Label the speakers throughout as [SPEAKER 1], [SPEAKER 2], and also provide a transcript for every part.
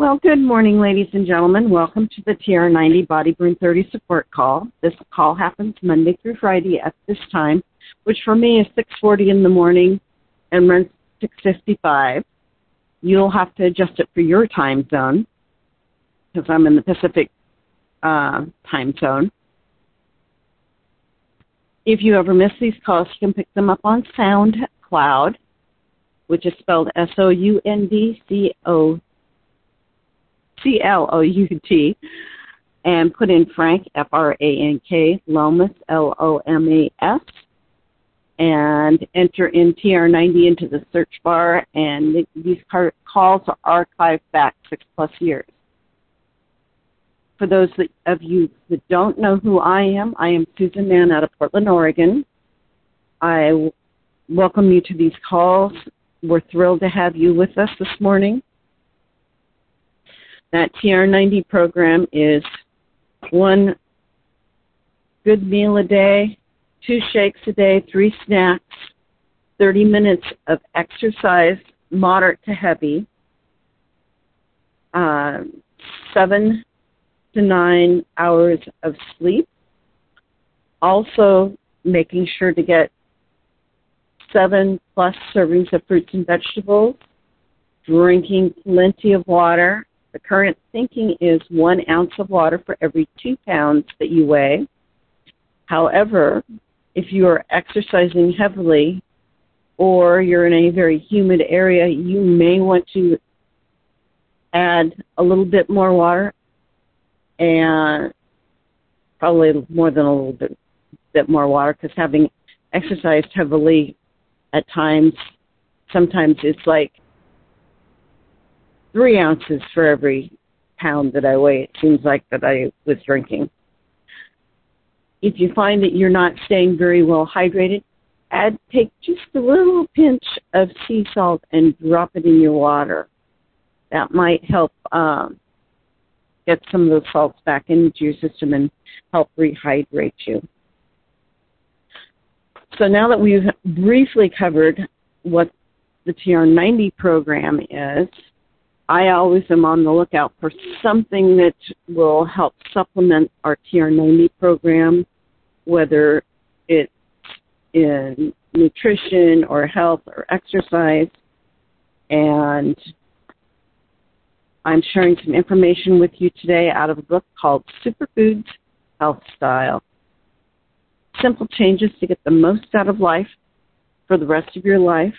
[SPEAKER 1] Well, good morning, ladies and gentlemen. Welcome to the TR90 Body Burn 30 support call. This call happens Monday through Friday at this time, which for me is 6:40 in the morning and runs 6:55. You'll have to adjust it for your time zone because I'm in the Pacific uh, time zone. If you ever miss these calls, you can pick them up on SoundCloud, which is spelled S O U N D C O C L O U T, and put in Frank, F R A N K, Lomas, L O M A S, and enter in TR90 into the search bar, and these calls are archived back six plus years. For those of you that don't know who I am, I am Susan Mann out of Portland, Oregon. I welcome you to these calls. We're thrilled to have you with us this morning. That TR90 program is one good meal a day, two shakes a day, three snacks, 30 minutes of exercise, moderate to heavy, uh, seven to nine hours of sleep. Also, making sure to get seven plus servings of fruits and vegetables, drinking plenty of water, the current thinking is one ounce of water for every two pounds that you weigh. However, if you are exercising heavily or you're in a very humid area, you may want to add a little bit more water and probably more than a little bit, bit more water because having exercised heavily at times, sometimes it's like three ounces for every pound that I weigh. It seems like that I was drinking. If you find that you're not staying very well hydrated, add take just a little pinch of sea salt and drop it in your water. That might help um, get some of those salts back into your system and help rehydrate you. So now that we've briefly covered what the TR90 program is, I always am on the lookout for something that will help supplement our TR90 program, whether it's in nutrition or health or exercise. And I'm sharing some information with you today out of a book called Superfoods Health Style. Simple changes to get the most out of life for the rest of your life.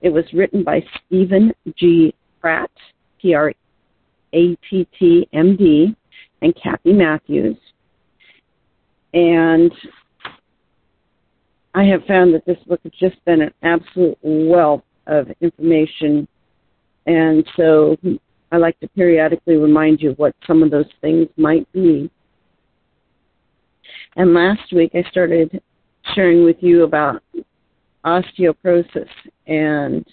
[SPEAKER 1] It was written by Steven G. Pratt P R A T T M D, and Kathy Matthews. And I have found that this book has just been an absolute wealth of information. And so I like to periodically remind you what some of those things might be. And last week I started sharing with you about osteoporosis and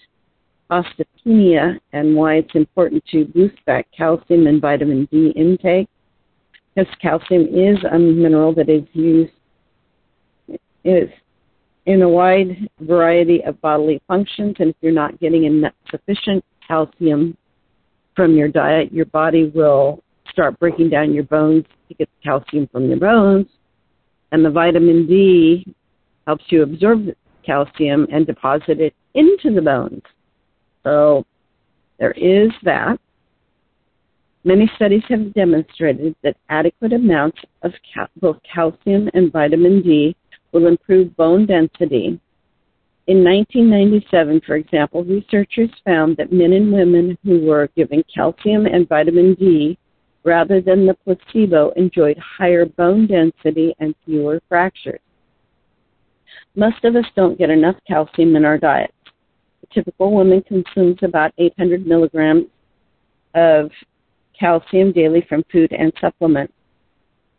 [SPEAKER 1] osteopenia and why it's important to boost that calcium and vitamin D intake. Because calcium is a mineral that is used is in a wide variety of bodily functions, and if you're not getting enough sufficient calcium from your diet, your body will start breaking down your bones to get the calcium from your bones, and the vitamin D helps you absorb calcium and deposit it into the bones. So there is that. Many studies have demonstrated that adequate amounts of cal- both calcium and vitamin D will improve bone density. In 1997, for example, researchers found that men and women who were given calcium and vitamin D rather than the placebo enjoyed higher bone density and fewer fractures. Most of us don't get enough calcium in our diet typical woman consumes about 800 milligrams of calcium daily from food and supplements,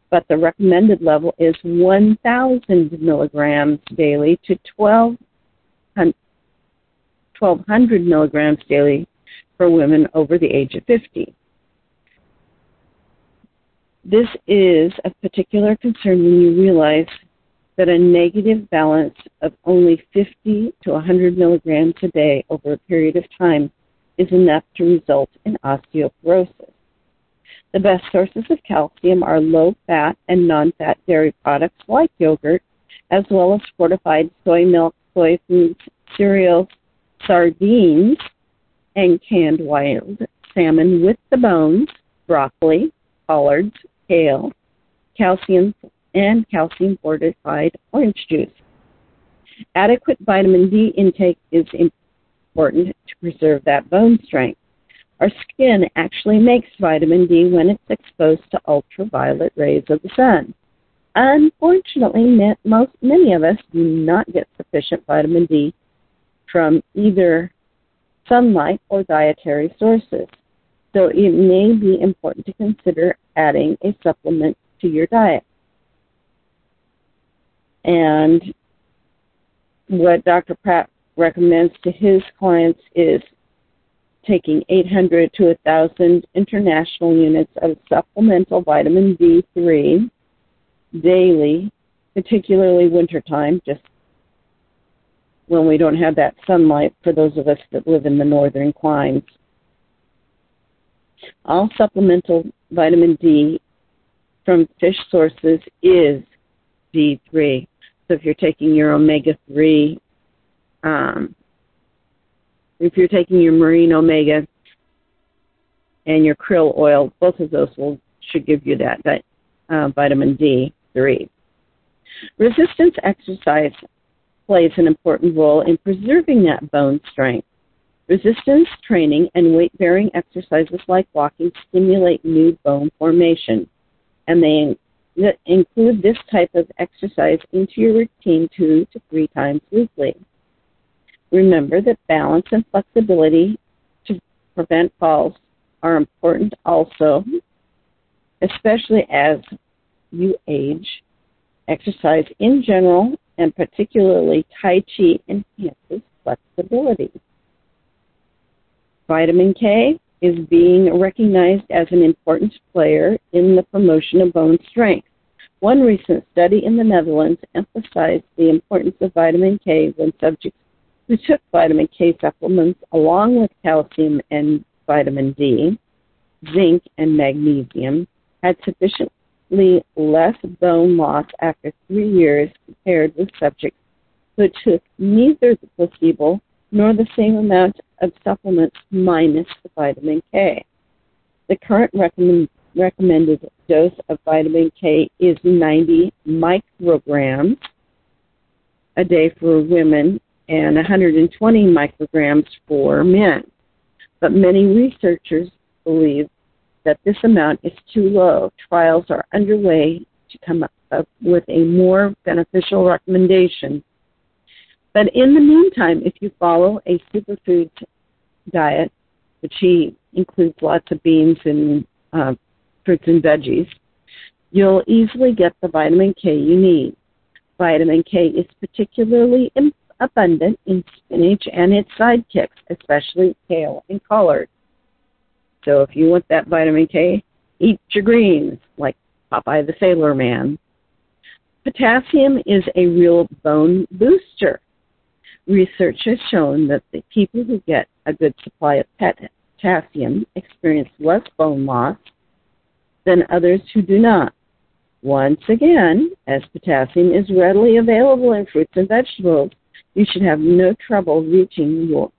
[SPEAKER 1] but the recommended level is 1,000 milligrams daily to 1,200 milligrams daily for women over the age of 50. This is a particular concern when you realize that a negative balance of only 50 to 100 milligrams a day over a period of time is enough to result in osteoporosis. The best sources of calcium are low fat and non fat dairy products like yogurt, as well as fortified soy milk, soy foods, cereals, sardines, and canned wild salmon with the bones, broccoli, collards, kale, calcium, and calcium fortified orange juice. Adequate vitamin D intake is important to preserve that bone strength. Our skin actually makes vitamin D when it's exposed to ultraviolet rays of the sun. Unfortunately, most many of us do not get sufficient vitamin D from either sunlight or dietary sources. So it may be important to consider adding a supplement to your diet. And what Dr. Pratt recommends to his clients is taking 800 to 1,000 international units of supplemental vitamin D3 daily, particularly wintertime, just when we don't have that sunlight for those of us that live in the northern climes. All supplemental vitamin D from fish sources is D3. So if you're taking your omega 3, um, if you're taking your marine omega and your krill oil, both of those will should give you that, that uh, vitamin D3. Resistance exercise plays an important role in preserving that bone strength. Resistance training and weight bearing exercises like walking stimulate new bone formation, and they include this type of exercise into your routine two to three times weekly. Remember that balance and flexibility to prevent falls are important also, especially as you age. Exercise in general and particularly Tai Chi enhances flexibility. Vitamin K is being recognized as an important player in the promotion of bone strength. One recent study in the Netherlands emphasized the importance of vitamin K when subjects who took vitamin K supplements along with calcium and vitamin D, zinc, and magnesium had sufficiently less bone loss after three years compared with subjects who took neither the placebo nor the same amount of supplements minus the vitamin K. The current recommend, recommended dose of vitamin K is 90 micrograms a day for women and 120 micrograms for men. But many researchers believe that this amount is too low. Trials are underway to come up with a more beneficial recommendation but in the meantime, if you follow a superfood diet, which includes lots of beans and uh, fruits and veggies, you'll easily get the vitamin K you need. Vitamin K is particularly abundant in spinach and its sidekicks, especially kale and collard. So if you want that vitamin K, eat your greens, like Popeye the Sailor Man. Potassium is a real bone booster. Research has shown that the people who get a good supply of potassium experience less bone loss than others who do not. Once again, as potassium is readily available in fruits and vegetables, you should have no trouble reaching your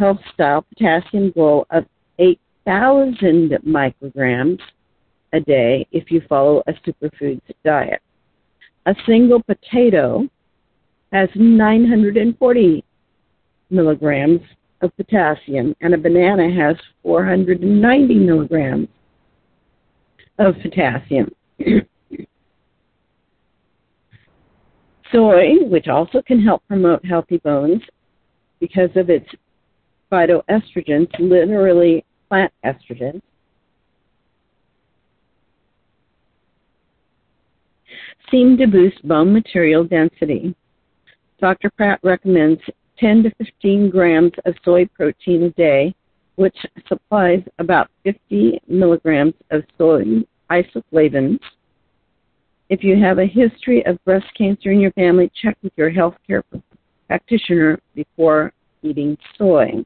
[SPEAKER 1] health style potassium goal of 8,000 micrograms a day if you follow a superfoods diet. A single potato has 940 milligrams of potassium, and a banana has 490 milligrams of potassium. Soy, which also can help promote healthy bones because of its phytoestrogens, literally plant estrogens, seem to boost bone material density. Dr. Pratt recommends 10 to 15 grams of soy protein a day, which supplies about 50 milligrams of soy isoflavones. If you have a history of breast cancer in your family, check with your healthcare practitioner before eating soy.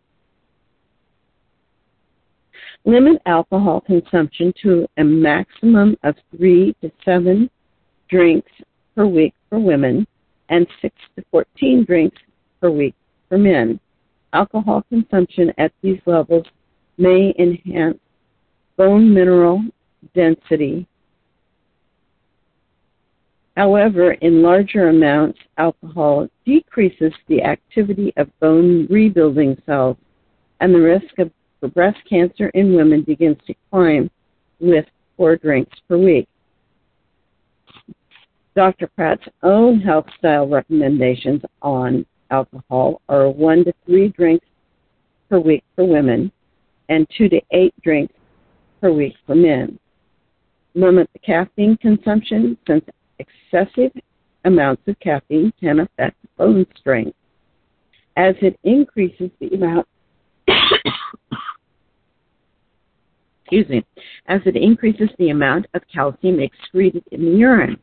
[SPEAKER 1] Limit alcohol consumption to a maximum of three to seven drinks per week for women and six to 14 drinks per week for men. Alcohol consumption at these levels may enhance bone mineral density. However, in larger amounts, alcohol decreases the activity of bone rebuilding cells, and the risk of breast cancer in women begins to climb with four drinks per week. Dr. Pratt's own health style recommendations on alcohol are one to three drinks per week for women and two to eight drinks per week for men. Limit the caffeine consumption since excessive amounts of caffeine can affect bone strength. As it increases the amount excuse me, as it increases the amount of calcium excreted in the urine.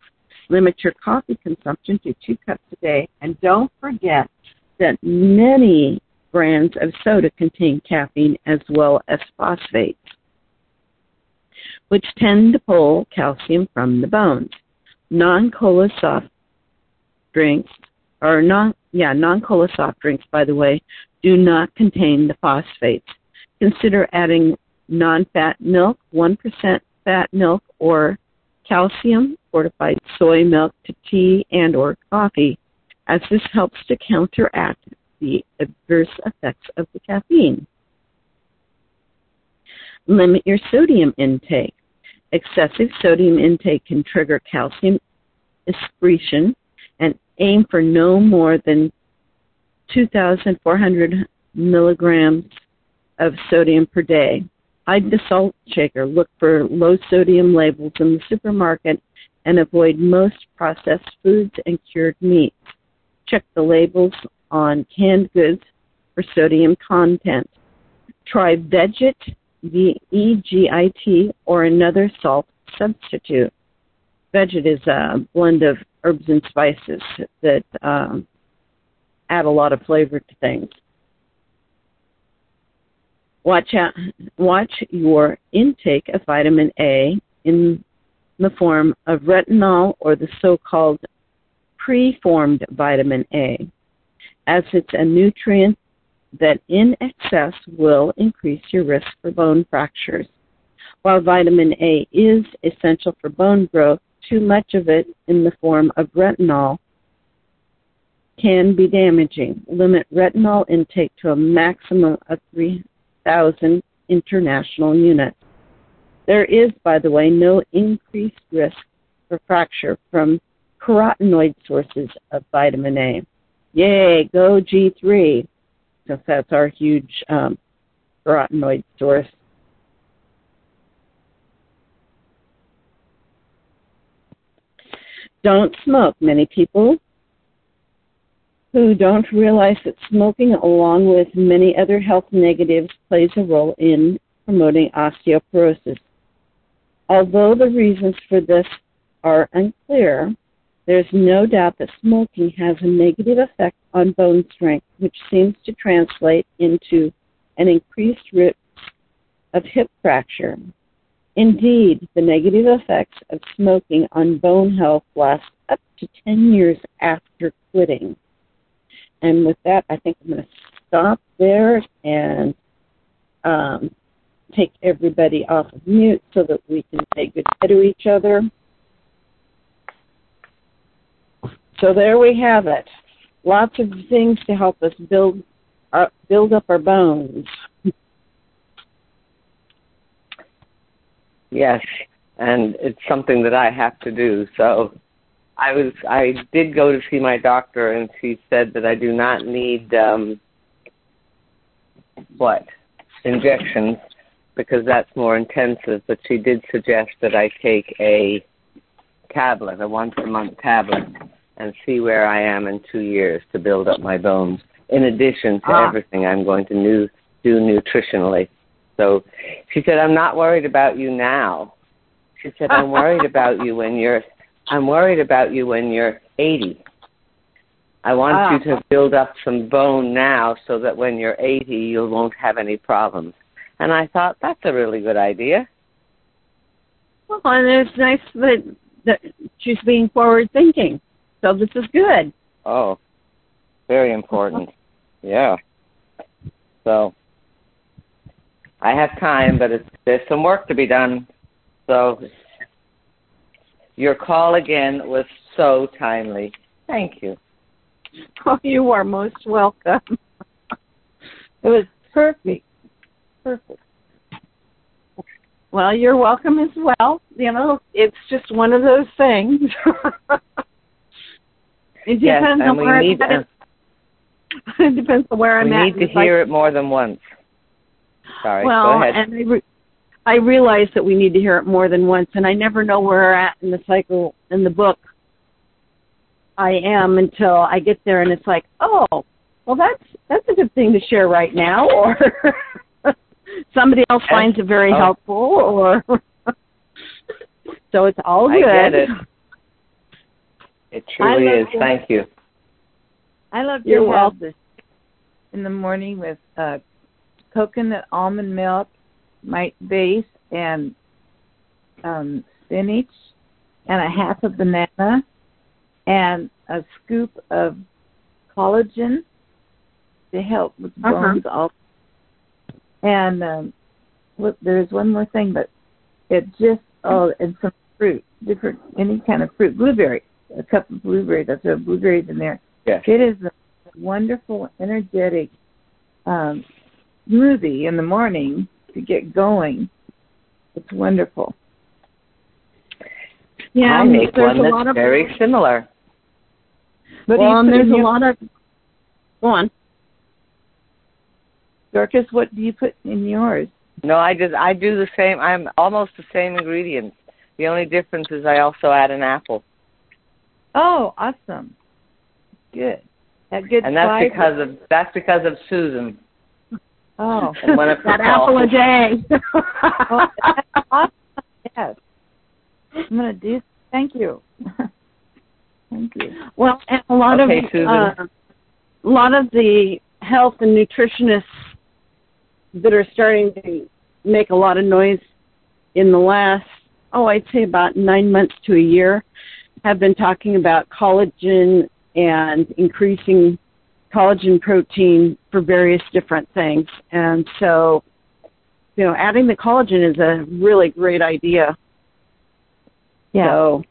[SPEAKER 1] Limit your coffee consumption to two cups a day, and don't forget that many brands of soda contain caffeine as well as phosphates, which tend to pull calcium from the bones. Non-cola soft drinks, or non, yeah, non-cola soft drinks, by the way, do not contain the phosphates. Consider adding non-fat milk, 1% fat milk, or calcium fortified soy milk to tea and or coffee, as this helps to counteract the adverse effects of the caffeine. Limit your sodium intake. Excessive sodium intake can trigger calcium excretion and aim for no more than 2,400 milligrams of sodium per day. Hide the salt shaker. Look for low sodium labels in the supermarket and avoid most processed foods and cured meats. Check the labels on canned goods for sodium content. Try Vegit, V-E-G-I-T, or another salt substitute. Vegit is a blend of herbs and spices that um, add a lot of flavor to things. Watch out, watch your intake of vitamin A in the form of retinol or the so-called preformed vitamin A, as it's a nutrient that in excess will increase your risk for bone fractures. While vitamin A is essential for bone growth, too much of it in the form of retinol can be damaging. Limit retinol intake to a maximum of 3,000 international units. There is, by the way, no increased risk for fracture from carotenoid sources of vitamin A. Yay, go G3, since that's our huge um, carotenoid source. Don't smoke. Many people who don't realize that smoking, along with many other health negatives, plays a role in promoting osteoporosis. Although the reasons for this are unclear, there's no doubt that smoking has a negative effect on bone strength, which seems to translate into an increased risk of hip fracture. Indeed, the negative effects of smoking on bone health last up to 10 years after quitting. And with that, I think I'm going to stop there and um, take everybody off of mute so that we can say goodbye to each other. So there we have it. Lots of things to help us build our, uh, build up our bones.
[SPEAKER 2] yes, and it's something that I have to do. So I was I did go to see my doctor and she said that I do not need um what? Injections because that's more intensive but she did suggest that I take a tablet a once a month tablet and see where I am in 2 years to build up my bones in addition to ah. everything I'm going to new, do nutritionally. So she said I'm not worried about you now. She said I'm worried about you when you're I'm worried about you when you're 80. I want ah. you to build up some bone now so that when you're 80, you won't have any problems. And I thought that's a really good idea.
[SPEAKER 1] Well, and it's nice that that she's being forward thinking. So this is good.
[SPEAKER 2] Oh, very important. Yeah. So I have time, but it's, there's some work to be done. So your call again was so timely. Thank you.
[SPEAKER 1] Oh, you are most welcome. it was perfect. Perfect. Well, you're welcome as well. You know, it's just one of those things. it
[SPEAKER 2] yes,
[SPEAKER 1] depends
[SPEAKER 2] and
[SPEAKER 1] on
[SPEAKER 2] we
[SPEAKER 1] where
[SPEAKER 2] need,
[SPEAKER 1] I'm at. It depends on where I'm
[SPEAKER 2] we
[SPEAKER 1] at.
[SPEAKER 2] need to
[SPEAKER 1] like-
[SPEAKER 2] hear it more than once. Sorry,
[SPEAKER 1] well,
[SPEAKER 2] go ahead.
[SPEAKER 1] and I, re- I realize that we need to hear it more than once, and I never know where we're at in the cycle in the book. I am until I get there, and it's like, oh, well, that's that's a good thing to share right now, or somebody else
[SPEAKER 2] And-
[SPEAKER 1] finds it very
[SPEAKER 2] oh.
[SPEAKER 1] helpful, or so it's all
[SPEAKER 2] I
[SPEAKER 1] good.
[SPEAKER 2] get it. It truly is.
[SPEAKER 3] that.
[SPEAKER 2] Thank you.
[SPEAKER 3] I love
[SPEAKER 1] You're
[SPEAKER 3] to
[SPEAKER 1] welcome.
[SPEAKER 3] this in the morning with uh, coconut almond milk, white base, and um, spinach, and a half a banana, and a scoop of collagen to help with
[SPEAKER 1] Uh-huh.
[SPEAKER 3] bones. Also, and um, look, there's one more thing, but it just oh, and some fruit, different any kind of fruit, blueberry, a cup of blueberries. That's a blueberries in there.
[SPEAKER 2] Yes.
[SPEAKER 3] It is a wonderful, energetic um, smoothie in the morning to get going. It's wonderful.
[SPEAKER 1] Yeah,
[SPEAKER 2] I make
[SPEAKER 1] there's
[SPEAKER 2] one
[SPEAKER 1] a lot
[SPEAKER 2] that's
[SPEAKER 1] of
[SPEAKER 2] very similar.
[SPEAKER 3] What do
[SPEAKER 1] well,
[SPEAKER 3] you
[SPEAKER 1] there's a
[SPEAKER 3] your,
[SPEAKER 1] lot of. Go on.
[SPEAKER 3] Dorcas, what do you put in yours?
[SPEAKER 2] No, I just I do the same. I'm almost the same ingredients. The only difference is I also add an apple,
[SPEAKER 3] Oh, awesome. Good. That good
[SPEAKER 2] and that's
[SPEAKER 3] fiber.
[SPEAKER 2] because of that's because of Susan.
[SPEAKER 3] Oh.
[SPEAKER 2] And one of her
[SPEAKER 1] that apple a day.
[SPEAKER 3] awesome. Yes. I'm going to do Thank you. Thank you.
[SPEAKER 1] Well, and a lot
[SPEAKER 2] Okay,
[SPEAKER 1] of uh, a lot of the health and nutritionists that are starting to make a lot of noise in the last oh I'd say about nine months to a year have been talking about collagen and increasing collagen protein for various different things. And so, you know, adding the collagen is a really great idea.
[SPEAKER 3] Yeah.
[SPEAKER 1] So,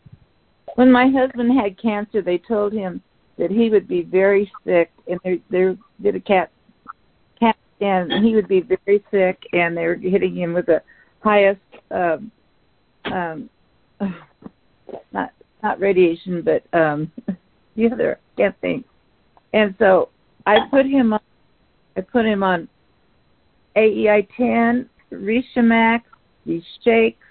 [SPEAKER 3] When my husband had cancer, they told him that he would be very sick, and they they did a cat cat scan, and he would be very sick, and they were hitting him with the highest um, um, not not radiation, but um, the other can't think. And so I put him on. I put him on AEI ten, ReishiMax, these shakes,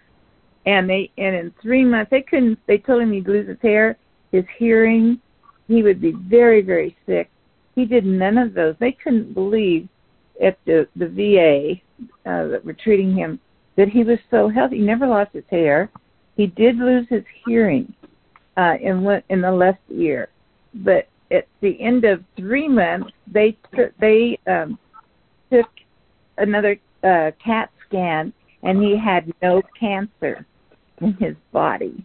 [SPEAKER 3] and they and in three months they couldn't. They told him he'd lose his hair, his hearing, he would be very very sick. He did none of those. They couldn't believe at the the VA uh, that were treating him that he was so healthy. He never lost his hair. He did lose his hearing uh, in in the left ear, but at the end of three months, they took they um, took another uh, CAT scan, and he had no cancer in his body.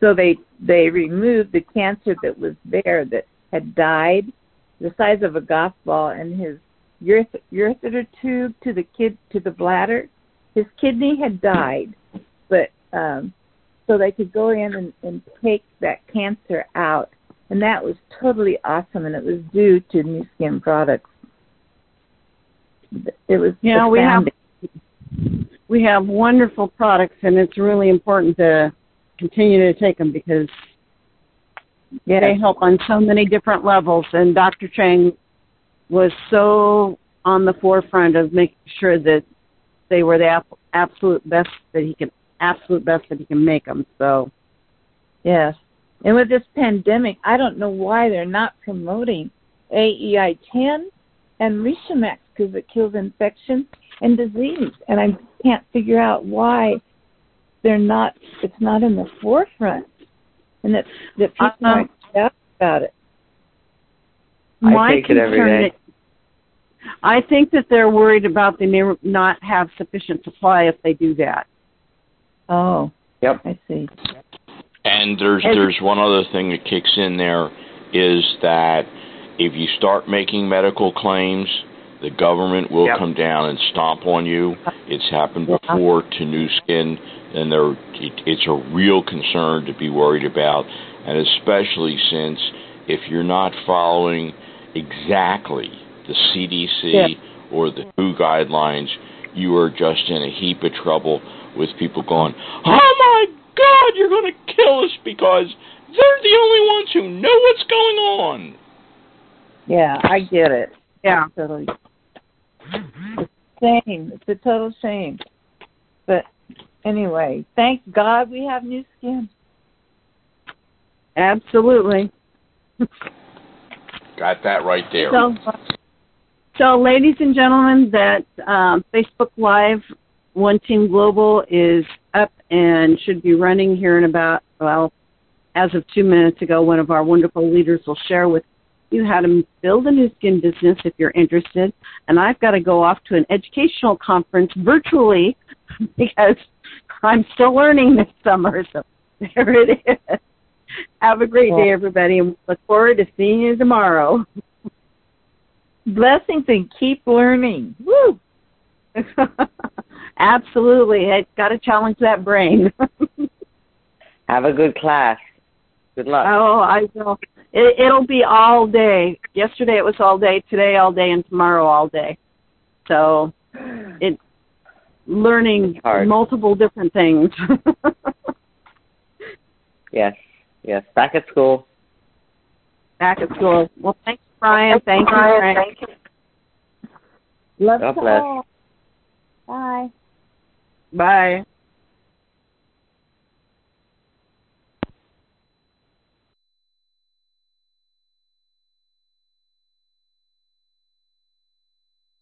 [SPEAKER 3] So they they removed the cancer that was there that had died, the size of a golf ball, and his ureth- urethra tube to the kid to the bladder. His kidney had died, but um, so they could go in and, and take that cancer out, and that was totally awesome, and it was due to Nu Skin products. It was
[SPEAKER 1] Yeah, we have- we have wonderful products, and it's really important to continue to take them because
[SPEAKER 3] Yes.
[SPEAKER 1] they help on so many different levels. And Dr. Chang was so on the forefront of making sure that they were the absolute best that he can, absolute best that he can make them. So
[SPEAKER 3] Yes. And with this pandemic, I don't know why they're not promoting AEI 10 and ReishiMax because it kills infection and disease. And I can't figure out why they're not, it's not in the forefront. And that, that people
[SPEAKER 1] Uh-uh.
[SPEAKER 3] aren't out about it.
[SPEAKER 2] I
[SPEAKER 1] my
[SPEAKER 2] take it every day.
[SPEAKER 1] I think that they're worried about they may not have sufficient supply if they do that.
[SPEAKER 3] Oh,
[SPEAKER 2] Yep.
[SPEAKER 3] I see.
[SPEAKER 4] And there's
[SPEAKER 1] And-
[SPEAKER 4] there's one other thing that kicks in there is that if you start making medical claims, the government will
[SPEAKER 2] Yep.
[SPEAKER 4] come down and stomp on you. It's happened before to Nu Skin, and there it, it's a real concern to be worried about, and especially since if you're not following exactly the CDC
[SPEAKER 3] Yeah.
[SPEAKER 4] or the WHO guidelines, you are just in a heap of trouble with people going, "Oh my God, you're going to kill us because they're the only ones who know what's going on."
[SPEAKER 3] Yeah, I get it.
[SPEAKER 1] Yeah.
[SPEAKER 3] Totally. It's a shame. It's a total shame. But anyway, thank God we have Nu Skin.
[SPEAKER 1] Absolutely.
[SPEAKER 4] Got that right there.
[SPEAKER 1] So, so ladies and gentlemen, that um, Facebook Live One Team Global is up and should be running here in about well, as of two minutes ago. One of our wonderful leaders will share with you how to build a Nu Skin business if you're interested. And I've got to go off to an educational conference virtually because I'm still learning this summer. So there it is. Have a great day, everybody, and look forward to seeing you tomorrow.
[SPEAKER 3] Blessings and keep learning. Woo!
[SPEAKER 1] Absolutely. It's got to challenge that brain.
[SPEAKER 2] Have a good class. Good luck.
[SPEAKER 1] oh, I will. It, it'll be all day. Yesterday it was all day. Today all day, and tomorrow all day. So it's learning
[SPEAKER 2] Hard.
[SPEAKER 1] multiple different things.
[SPEAKER 2] Yes. Yes. Back at school.
[SPEAKER 1] Back at school. Well, thanks, Brian. Thank you, Frank.
[SPEAKER 3] Love
[SPEAKER 2] God
[SPEAKER 3] to
[SPEAKER 2] bless.
[SPEAKER 3] all. Bye.
[SPEAKER 1] Bye.